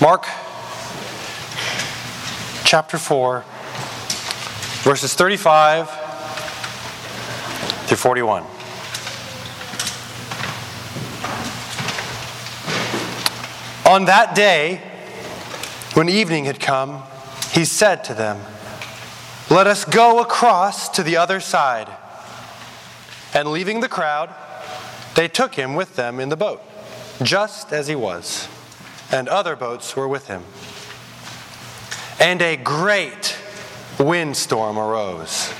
Mark chapter 4, verses 35 through 41. On that day, when evening had come, he said to them, Let us go across to the other side. And leaving the crowd, they took him with them in the boat, just as he was, and other boats were with him. And a great windstorm arose,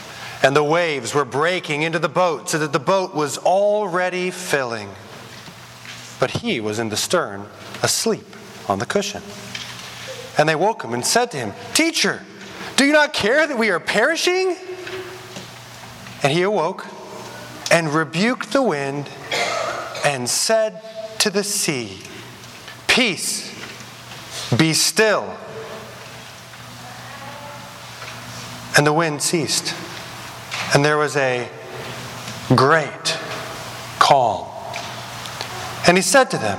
and the waves were breaking into the boat, so that the boat was already filling. But he was in the stern, asleep on the cushion. And they woke him and said to him, Teacher, do you not care that we are perishing? And he awoke and rebuked the wind and said to the sea, Peace, be still. And the wind ceased, and there was a great calm. And he said to them,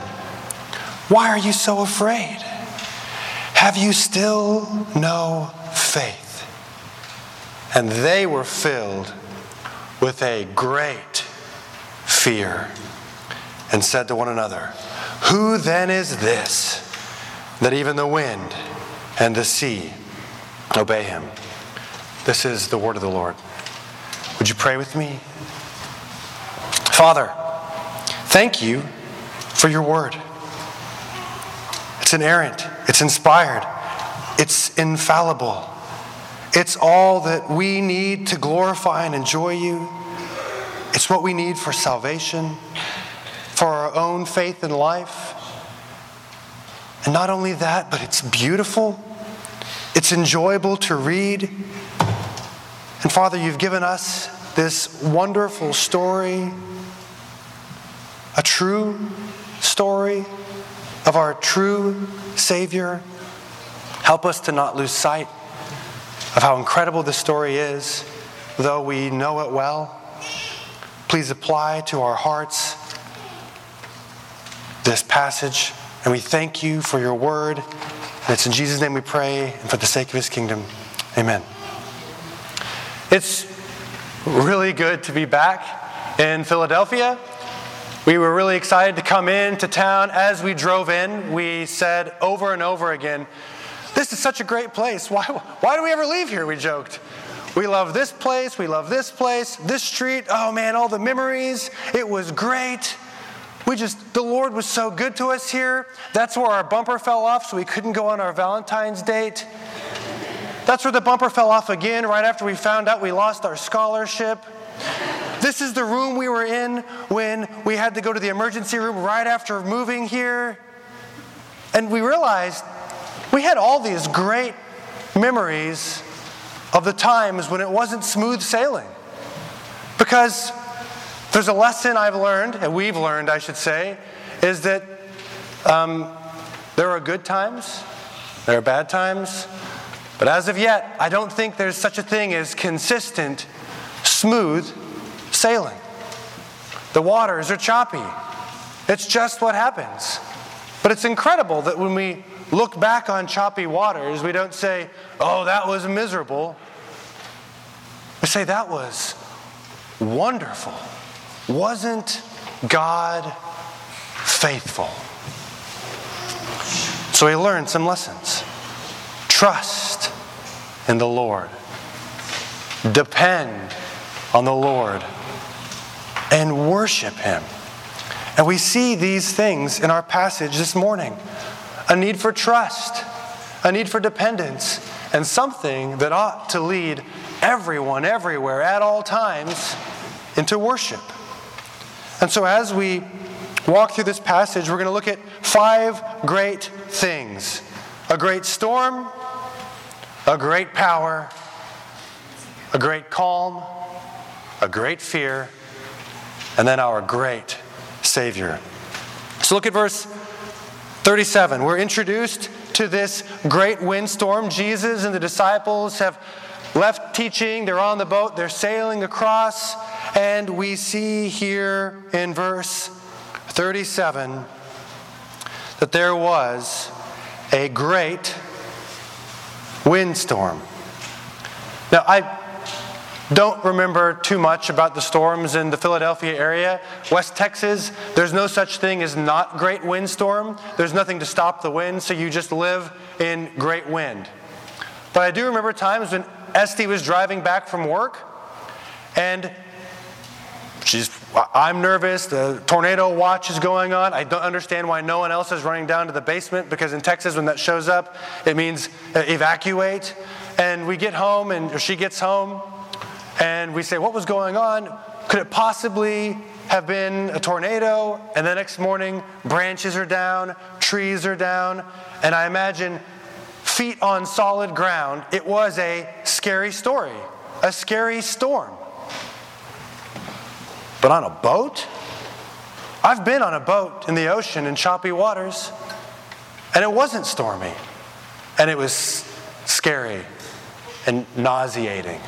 Why are you so afraid? Have you still no faith? And they were filled with a great fear and said to one another, Who then is this that even the wind and the sea obey him? This is the word of the Lord. Would you pray with me? Father, thank you for your word. It's inerrant, it's inspired, it's infallible. It's all that we need to glorify and enjoy you. It's what we need for salvation, for our own faith and life. And not only that, but it's beautiful, it's enjoyable to read. And Father, you've given us this wonderful story, a true story of our true Savior. Help us to not lose sight of how incredible this story is, though we know it well. Please apply to our hearts this passage, and we thank you for your word. And it's in Jesus' name we pray, and for the sake of his kingdom. Amen. It's really good to be back in Philadelphia. We were really excited to come into town. As we drove in, we said over and over again, This is such a great place. Why, why do we ever leave here? We joked. We love this place. We love this place, this street. Oh man, all the memories. It was great. We just, the Lord was so good to us here. That's where our bumper fell off, so we couldn't go on our Valentine's date. That's where the bumper fell off again right after we found out we lost our scholarship. This is the room we were in when we had to go to the emergency room right after moving here. And we realized we had all these great memories of the times when it wasn't smooth sailing. Because there's a lesson I've learned, and we've learned, I should say, is that um, there are good times, there are bad times, but as of yet, I don't think there's such a thing as consistent, smooth sailing. The waters are choppy. It's just what happens. But it's incredible that when we look back on choppy waters, we don't say, oh, that was miserable. We say, that was wonderful. Wasn't God faithful? So he learned some lessons. Trust in the Lord, depend on the Lord and worship Him. And we see these things in our passage this morning a need for trust, a need for dependence, and something that ought to lead everyone, everywhere, at all times into worship. And so, as we walk through this passage, we're going to look at five great things a great storm, a great power, a great calm, a great fear, and then our great Savior. So look at verse 37. We're introduced to this great windstorm. Jesus and the disciples have left teaching, they're on the boat, they're sailing across, and we see here in verse 37 that there was a great windstorm. Now, I don't remember too much about the storms in the Philadelphia area. West Texas, there's no such thing as not great windstorm. There's nothing to stop the wind, so you just live in great wind. But I do remember times when Esty was driving back from work and she's I'm nervous, the tornado watch is going on. I don't understand why no one else is running down to the basement because in Texas when that shows up, it means uh, evacuate. And we get home and she gets home and we say, What was going on? Could it possibly have been a tornado? And the next morning, branches are down, trees are down, and I imagine feet on solid ground. It was a scary story, a scary storm. But on a boat? I've been on a boat in the ocean in choppy waters, and it wasn't stormy, and it was scary and nauseating.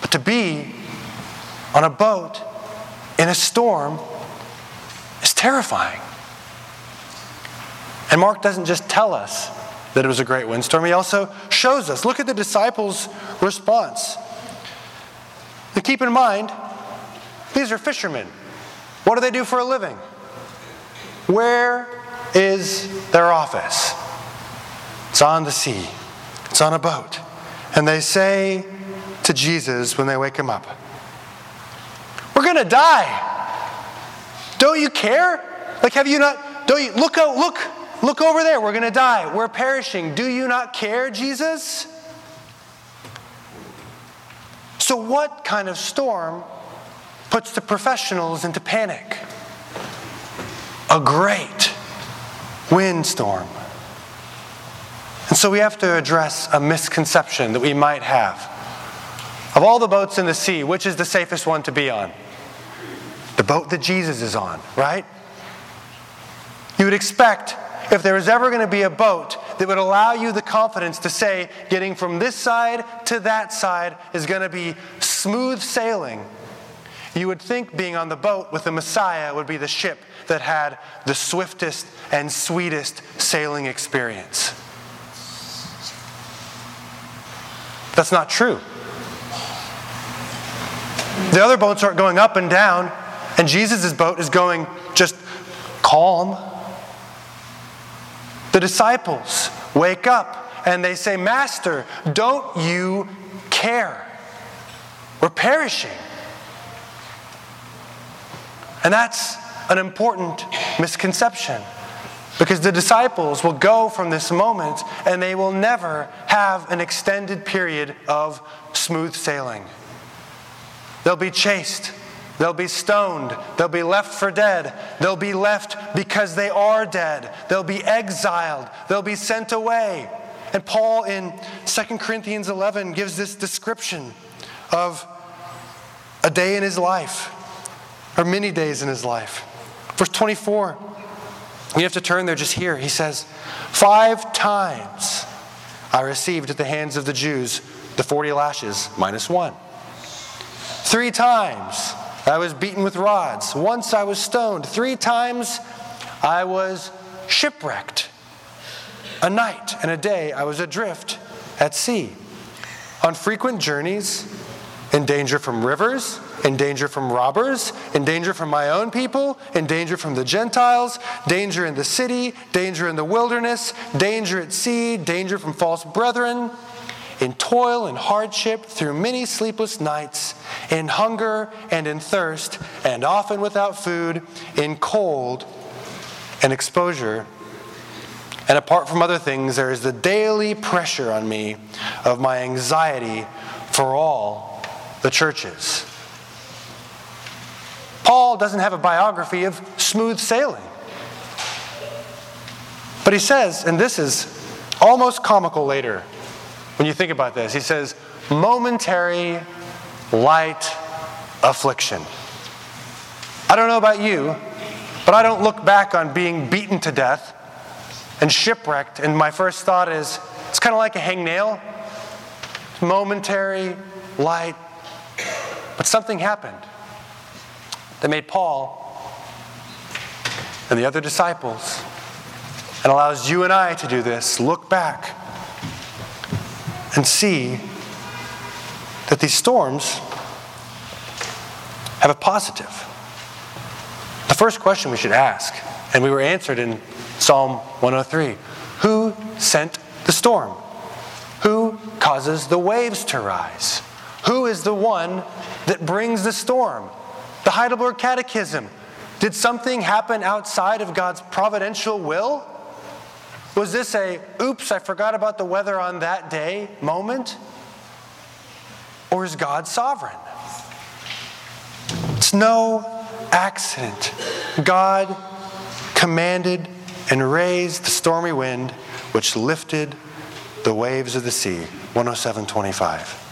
But to be on a boat in a storm is terrifying. And Mark doesn't just tell us that it was a great windstorm, he also shows us. Look at the disciples' response. And keep in mind, these are fishermen. What do they do for a living? Where is their office? It's on the sea, it's on a boat. And they say to Jesus when they wake him up, We're going to die. Don't you care? Like, have you not? Don't you look out, look, look over there. We're going to die. We're perishing. Do you not care, Jesus? So, what kind of storm puts the professionals into panic? A great windstorm. And so we have to address a misconception that we might have. Of all the boats in the sea, which is the safest one to be on? The boat that Jesus is on, right? You would expect if there was ever going to be a boat that would allow you the confidence to say getting from this side to that side is going to be smooth sailing, you would think being on the boat with the Messiah would be the ship that had the swiftest and sweetest sailing experience. That's not true. The other boats aren't going up and down, and Jesus' boat is going just calm. The disciples wake up and they say, Master, don't you care? We're perishing. And that's an important misconception. Because the disciples will go from this moment and they will never have an extended period of smooth sailing. They'll be chased. They'll be stoned. They'll be left for dead. They'll be left because they are dead. They'll be exiled. They'll be sent away. And Paul in 2 Corinthians 11 gives this description of a day in his life, or many days in his life. Verse 24 you have to turn there just here. He says, Five times I received at the hands of the Jews the 40 lashes minus one. Three times I was beaten with rods. Once I was stoned. Three times I was shipwrecked. A night and a day I was adrift at sea. On frequent journeys, in danger from rivers in danger from robbers, in danger from my own people, in danger from the Gentiles, danger in the city, danger in the wilderness, danger at sea, danger from false brethren, in toil and hardship through many sleepless nights, in hunger and in thirst, and often without food, in cold and exposure. And apart from other things, there is the daily pressure on me of my anxiety for all the churches. Paul doesn't have a biography of smooth sailing. But he says, and this is almost comical later when you think about this, he says, momentary light affliction. I don't know about you, but I don't look back on being beaten to death and shipwrecked, and my first thought is, it's kind of like a hangnail. Momentary, light, but something happened that made Paul and the other disciples and allows you and I to do this, look back and see that these storms have a positive. The first question we should ask, and we were answered in Psalm 103 Who sent the storm? Who causes the waves to rise? Who is the one that brings the storm? The Heidelberg Catechism. Did something happen outside of God's providential will? Was this a, oops, I forgot about the weather on that day moment? Or is God sovereign? It's no accident. God commanded and raised the stormy wind, which lifted the waves of the sea. 107.25.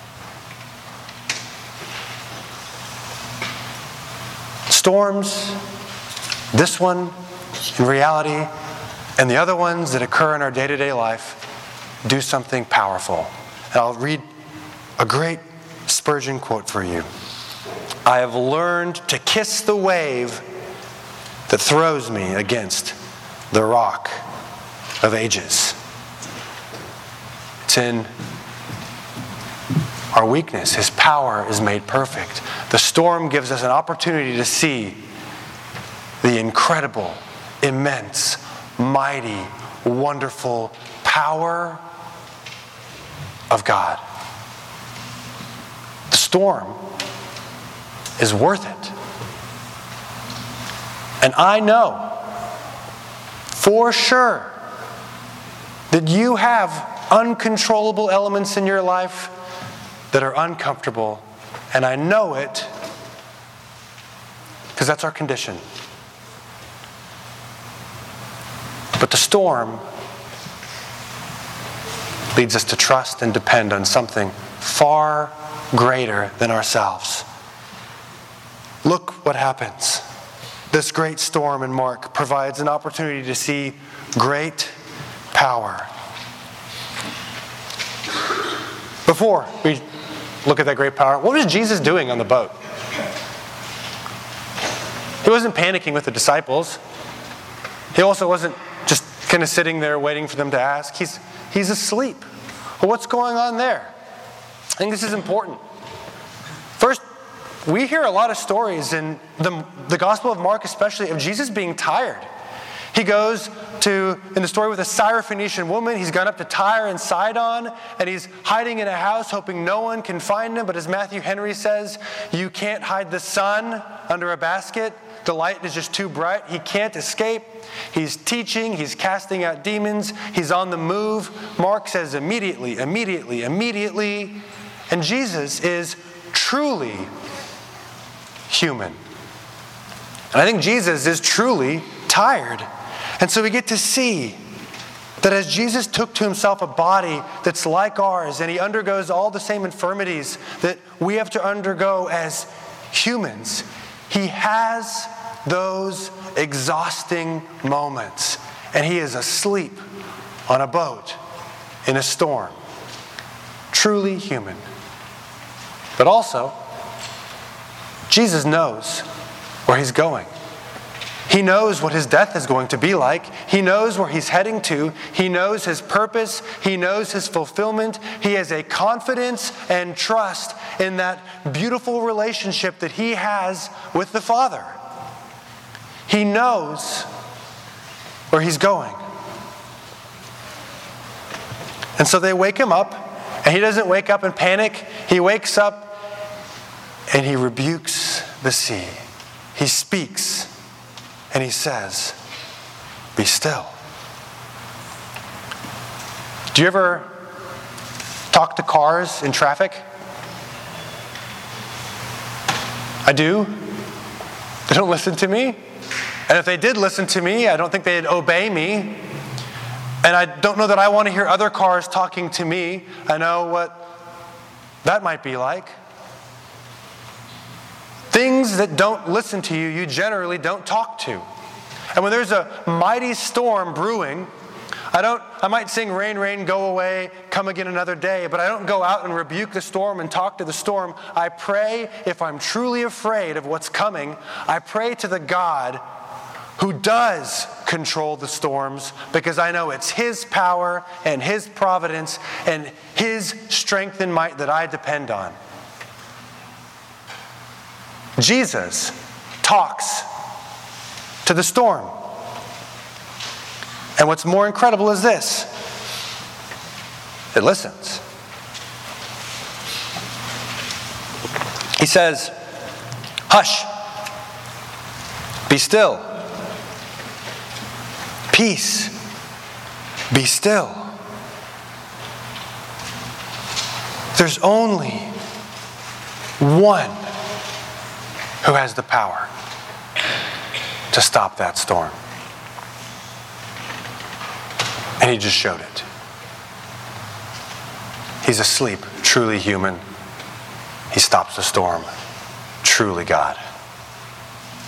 Storms, this one in reality, and the other ones that occur in our day to day life do something powerful. And I'll read a great Spurgeon quote for you. I have learned to kiss the wave that throws me against the rock of ages. It's in our weakness. His power is made perfect. The storm gives us an opportunity to see the incredible, immense, mighty, wonderful power of God. The storm is worth it. And I know for sure that you have uncontrollable elements in your life that are uncomfortable. And I know it because that's our condition. But the storm leads us to trust and depend on something far greater than ourselves. Look what happens. This great storm in Mark provides an opportunity to see great power. Before we look at that great power, what was Jesus doing on the boat? He wasn't panicking with the disciples. He also wasn't kind of sitting there waiting for them to ask. He's, he's asleep. Well, what's going on there? I think this is important. First, we hear a lot of stories in the, the Gospel of Mark, especially, of Jesus being tired. He goes to, in the story with a Syrophoenician woman, he's gone up to Tyre and Sidon, and he's hiding in a house hoping no one can find him. But as Matthew Henry says, you can't hide the sun under a basket. The light is just too bright. He can't escape. He's teaching, he's casting out demons, he's on the move. Mark says immediately, immediately, immediately. And Jesus is truly human. And I think Jesus is truly tired. And so we get to see that as Jesus took to himself a body that's like ours and he undergoes all the same infirmities that we have to undergo as humans, he has those exhausting moments. And he is asleep on a boat in a storm. Truly human. But also, Jesus knows where he's going. He knows what his death is going to be like. He knows where he's heading to. He knows his purpose. He knows his fulfillment. He has a confidence and trust in that beautiful relationship that he has with the Father. He knows where he's going. And so they wake him up, and he doesn't wake up in panic. He wakes up and he rebukes the sea. He speaks and he says, Be still. Do you ever talk to cars in traffic? I do. They don't listen to me. And if they did listen to me, I don't think they'd obey me. And I don't know that I want to hear other cars talking to me. I know what that might be like. Things that don't listen to you, you generally don't talk to. And when there's a mighty storm brewing, I don't I might sing rain rain go away come again another day but I don't go out and rebuke the storm and talk to the storm I pray if I'm truly afraid of what's coming I pray to the God who does control the storms because I know it's His power and His providence and His strength and might that I depend on. Jesus talks to the storm. And what's more incredible is this it listens. He says, Hush, be still. Peace, be still. There's only one who has the power to stop that storm. And he just showed it. He's asleep, truly human. He stops the storm, truly God.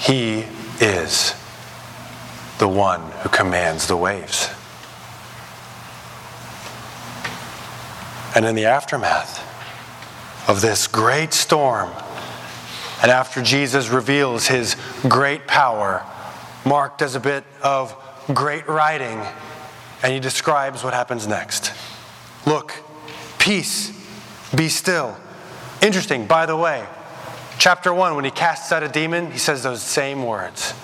He is the one who commands the waves. And in the aftermath of this great storm, and after Jesus reveals his great power, Mark does a bit of great writing and he describes what happens next. Look, peace, be still. Interesting, by the way, chapter 1, when he casts out a demon, he says those same words.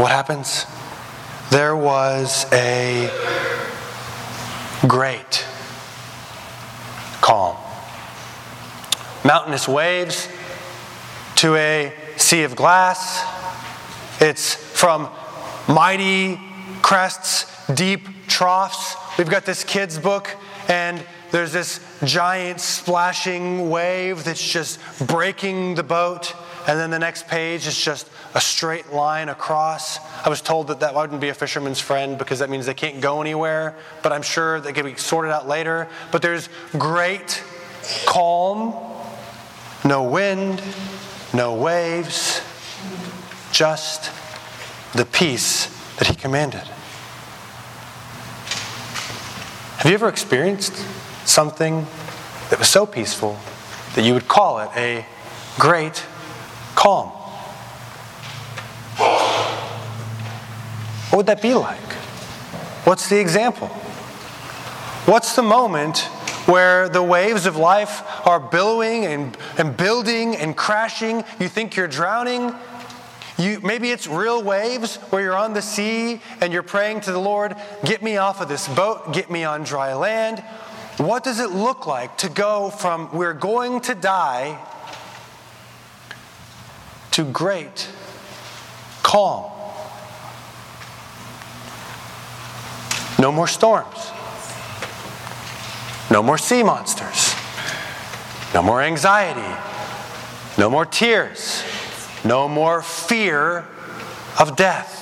What happens? There was a great calm. Mountainous waves to a sea of glass. It's from mighty crests, deep troughs. We've got this kid's book, and there's this giant splashing wave that's just breaking the boat. And then the next page is just a straight line across. I was told that that wouldn't be a fisherman's friend because that means they can't go anywhere, but I'm sure they can be sorted out later. But there's great calm, no wind, no waves, just the peace that he commanded. Have you ever experienced something that was so peaceful that you would call it a great calm? What would that be like? What's the example? What's the moment where the waves of life are billowing and, and building and crashing? You think you're drowning? You, maybe it's real waves where you're on the sea and you're praying to the Lord, get me off of this boat, get me on dry land. What does it look like to go from we're going to die to great calm? No more storms. No more sea monsters. No more anxiety. No more tears. No more fear of death.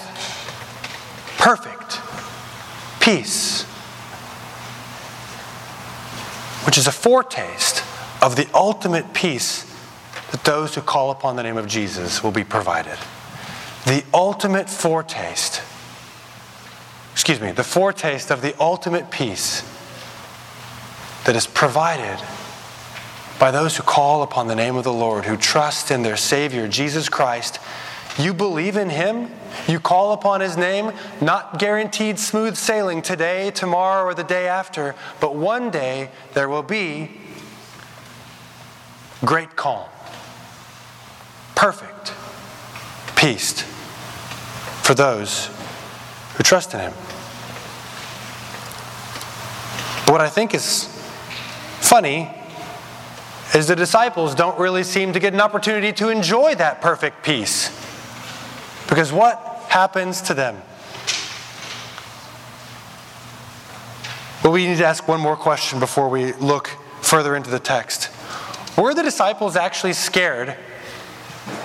Perfect peace. Which is a foretaste of the ultimate peace that those who call upon the name of Jesus will be provided. The ultimate foretaste excuse me, the foretaste of the ultimate peace that is provided by those who call upon the name of the Lord, who trust in their Savior, Jesus Christ. You believe in Him, you call upon His name, not guaranteed smooth sailing today, tomorrow, or the day after, but one day there will be great calm, perfect peace for those who trust in Him. But what I think is funny is the disciples don't really seem to get an opportunity to enjoy that perfect peace. Because what happens to them? Well, we need to ask one more question before we look further into the text. Were the disciples actually scared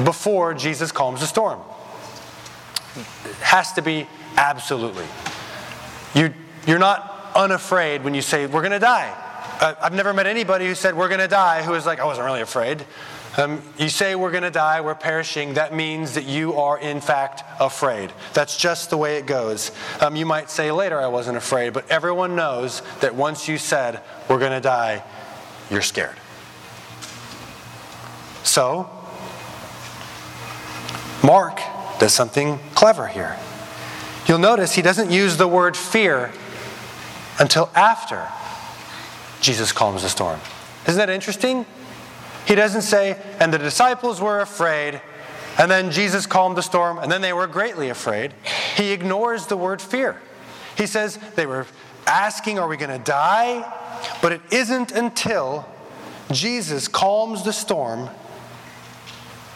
before Jesus calms the storm? It has to be absolutely. You, you're not unafraid when you say, We're going to die. Uh, I've never met anybody who said, We're going to die, who was like, I wasn't really afraid. Um, you say we're going to die, we're perishing, that means that you are in fact afraid. That's just the way it goes. Um, you might say later, I wasn't afraid, but everyone knows that once you said, we're going to die, you're scared. So, Mark does something clever here. You'll notice he doesn't use the word fear until after Jesus calms the storm. Isn't that interesting? He doesn't say, and the disciples were afraid, and then Jesus calmed the storm, and then they were greatly afraid. He ignores the word fear. He says they were asking, Are we going to die? But it isn't until Jesus calms the storm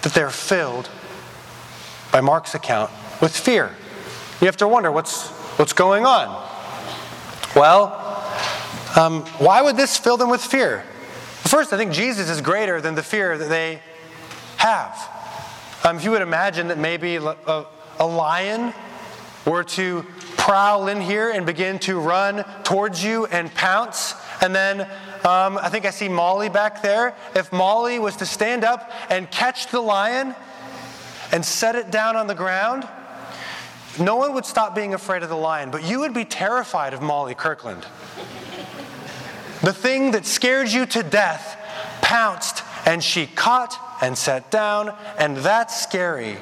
that they're filled, by Mark's account, with fear. You have to wonder what's, what's going on. Well, um, why would this fill them with fear? First, I think Jesus is greater than the fear that they have. Um, if you would imagine that maybe a, a lion were to prowl in here and begin to run towards you and pounce, and then um, I think I see Molly back there. If Molly was to stand up and catch the lion and set it down on the ground, no one would stop being afraid of the lion, but you would be terrified of Molly Kirkland. The thing that scared you to death pounced, and she caught and sat down, and that's scary.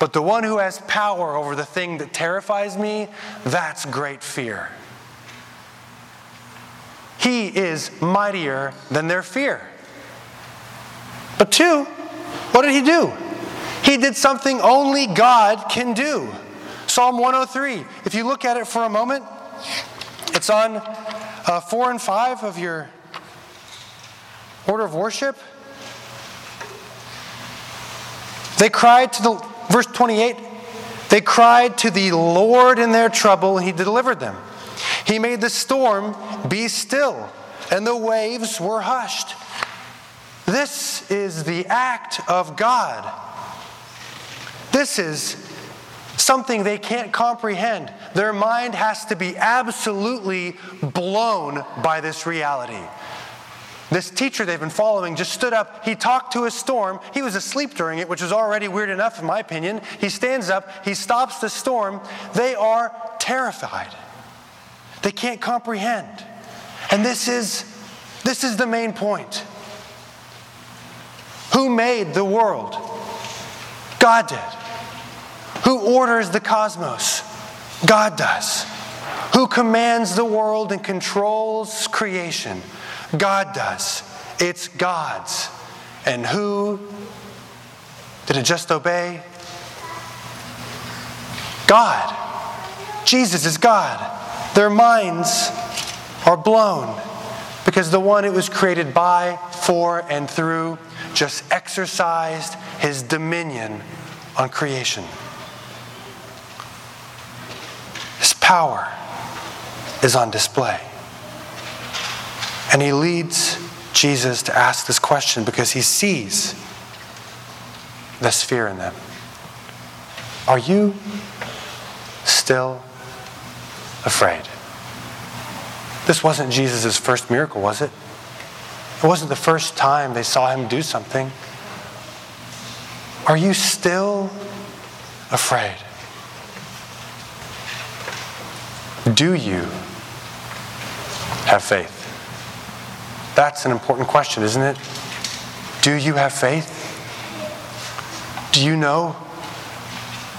But the one who has power over the thing that terrifies me, that's great fear. He is mightier than their fear. But two, what did he do? He did something only God can do. Psalm 103, if you look at it for a moment, it's on uh, 4 and 5 of your order of worship. They cried to the, verse 28, they cried to the Lord in their trouble, and he delivered them. He made the storm be still, and the waves were hushed. This is the act of God. This is something they can't comprehend. Their mind has to be absolutely blown by this reality. This teacher they've been following just stood up. He talked to a storm. He was asleep during it, which was already weird enough, in my opinion. He stands up, he stops the storm. They are terrified. They can't comprehend. And this is, this is the main point. Who made the world? God did. Who orders the cosmos? God does. Who commands the world and controls creation? God does. It's God's. And who did it just obey? God. Jesus is God. Their minds are blown because the one it was created by, for, and through just exercised his dominion on creation. His power is on display. And he leads Jesus to ask this question because he sees this fear in them. Are you still afraid? This wasn't Jesus' first miracle, was it? It wasn't the first time they saw him do something. Are you still afraid? Do you have faith? That's an important question, isn't it? Do you have faith? Do you know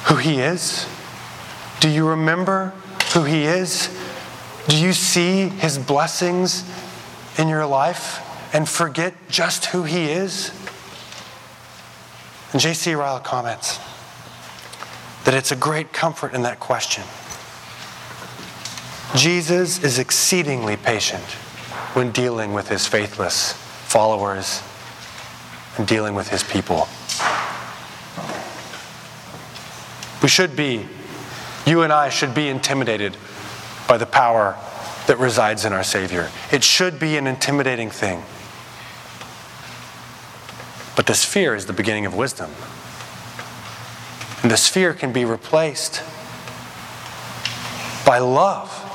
who He is? Do you remember who He is? Do you see His blessings in your life and forget just who He is? And J.C. Ryle comments that it's a great comfort in that question. Jesus is exceedingly patient when dealing with his faithless followers and dealing with his people. We should be, you and I should be intimidated by the power that resides in our Savior. It should be an intimidating thing. But this fear is the beginning of wisdom. And this fear can be replaced by love.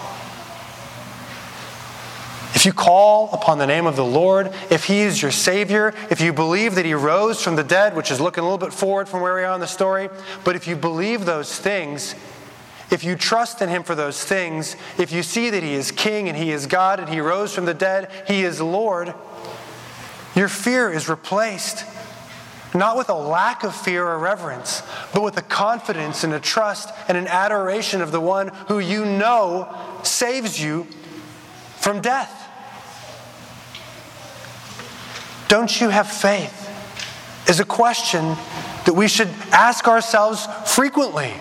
If you call upon the name of the Lord, if He is your Savior, if you believe that He rose from the dead, which is looking a little bit forward from where we are in the story, but if you believe those things, if you trust in Him for those things, if you see that He is King and He is God and He rose from the dead, He is Lord, your fear is replaced not with a lack of fear or reverence, but with a confidence and a trust and an adoration of the one who you know saves you from death. Don't you have faith? Is a question that we should ask ourselves frequently.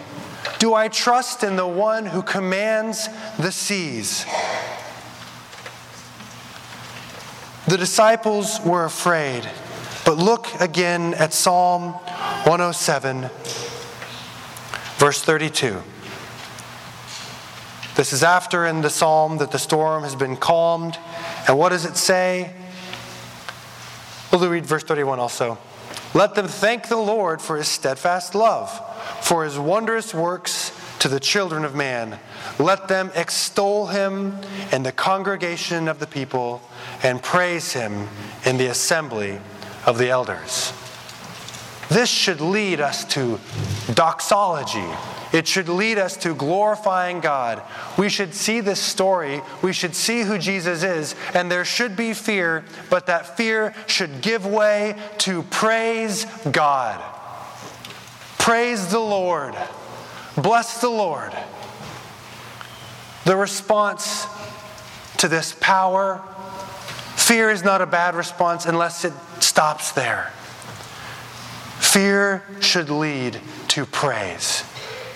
Do I trust in the one who commands the seas? The disciples were afraid, but look again at Psalm 107, verse 32. This is after in the psalm that the storm has been calmed. And what does it say? We'll read verse 31 also. Let them thank the Lord for his steadfast love, for his wondrous works to the children of man. Let them extol him in the congregation of the people and praise him in the assembly of the elders. This should lead us to doxology. It should lead us to glorifying God. We should see this story. We should see who Jesus is, and there should be fear, but that fear should give way to praise God. Praise the Lord. Bless the Lord. The response to this power, fear is not a bad response unless it stops there. Fear should lead to praise.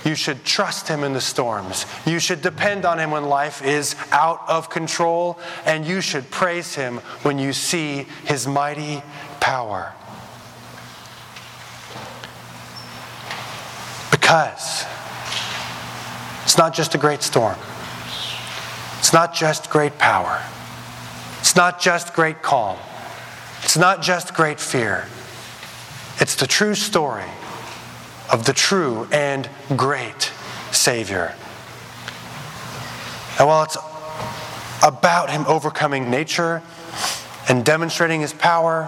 You should trust Him in the storms. You should depend on Him when life is out of control. And you should praise Him when you see His mighty power. Because it's not just a great storm, it's not just great power, it's not just great calm, it's not just great fear. It's the true story of the true and great Savior. And while it's about Him overcoming nature and demonstrating His power,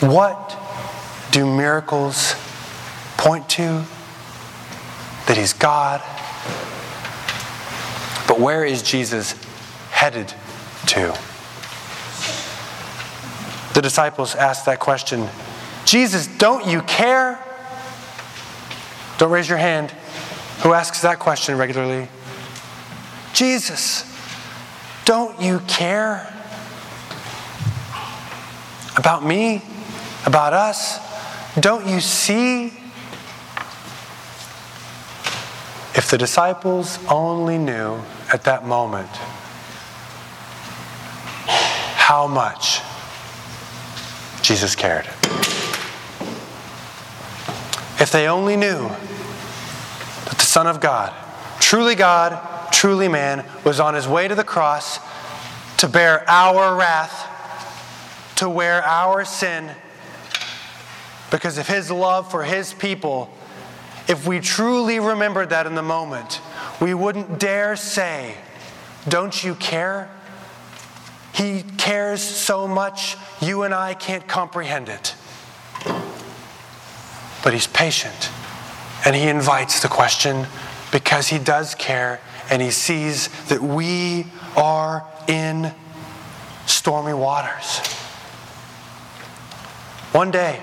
what do miracles point to? That He's God. But where is Jesus headed to? The disciples asked that question Jesus, don't you care? Don't raise your hand. Who asks that question regularly? Jesus, don't you care about me, about us? Don't you see? If the disciples only knew at that moment how much Jesus cared. If they only knew that the Son of God, truly God, truly man, was on his way to the cross to bear our wrath, to wear our sin, because of his love for his people, if we truly remembered that in the moment, we wouldn't dare say, Don't you care? He cares so much, you and I can't comprehend it but he's patient. And he invites the question because he does care and he sees that we are in stormy waters. One day,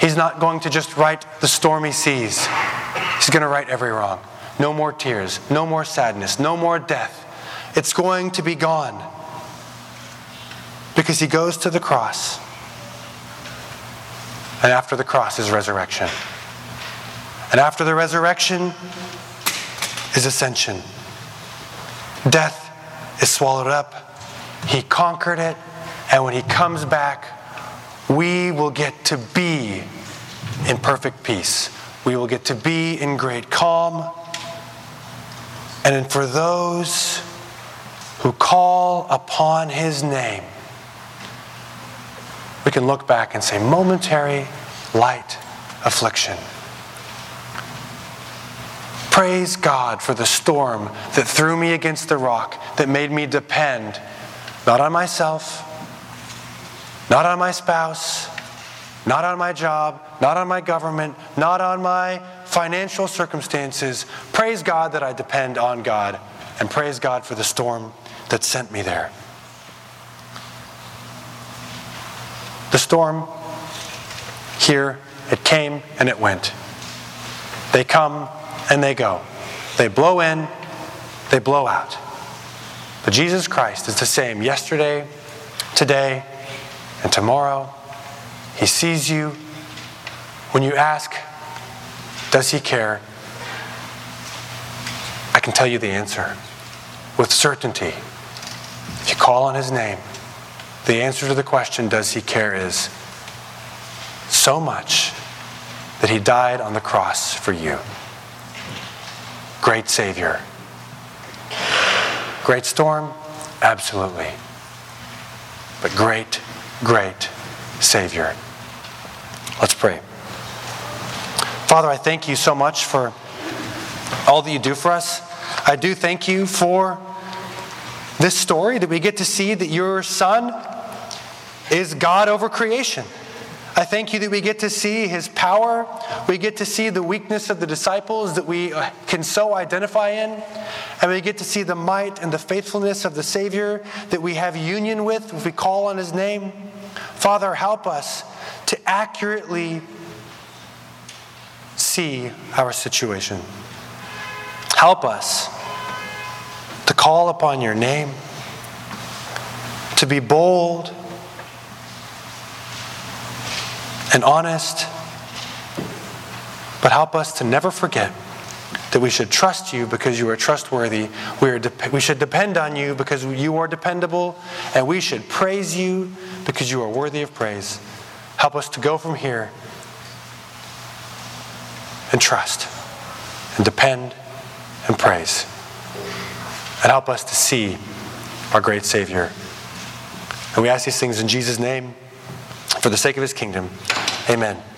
he's not going to just right the stormy seas, he's going to right every wrong. No more tears, no more sadness, no more death. It's going to be gone because he goes to the cross and after the cross is resurrection. And after the resurrection is ascension. Death is swallowed up. He conquered it. And when he comes back, we will get to be in perfect peace. We will get to be in great calm. And for those who call upon his name, can look back and say, momentary light affliction. Praise God for the storm that threw me against the rock, that made me depend not on myself, not on my spouse, not on my job, not on my government, not on my financial circumstances. Praise God that I depend on God, and praise God for the storm that sent me there. The storm, here, it came and it went. They come and they go. They blow in, they blow out. But Jesus Christ is the same yesterday, today, and tomorrow. He sees you. When you ask, Does He care? I can tell you the answer with certainty. If you call on His name, the answer to the question, Does He care, is so much that He died on the cross for you. Great Savior. Great storm? Absolutely. But great, great Savior. Let's pray. Father, I thank you so much for all that you do for us. I do thank you for this story that we get to see that your Son is God over creation. I thank you that we get to see his power. We get to see the weakness of the disciples that we uh, can so identify in. And we get to see the might and the faithfulness of the Savior that we have union with if we call on his name. Father, help us to accurately see our situation. Help us to call upon your name, to be bold and honest, but help us to never forget that we should trust you because you are trustworthy. We, are de- we should depend on you because you are dependable, and we should praise you because you are worthy of praise. Help us to go from here and trust and depend and praise. And help us to see our great Savior. And we ask these things in Jesus' name for the sake of his kingdom. Amen.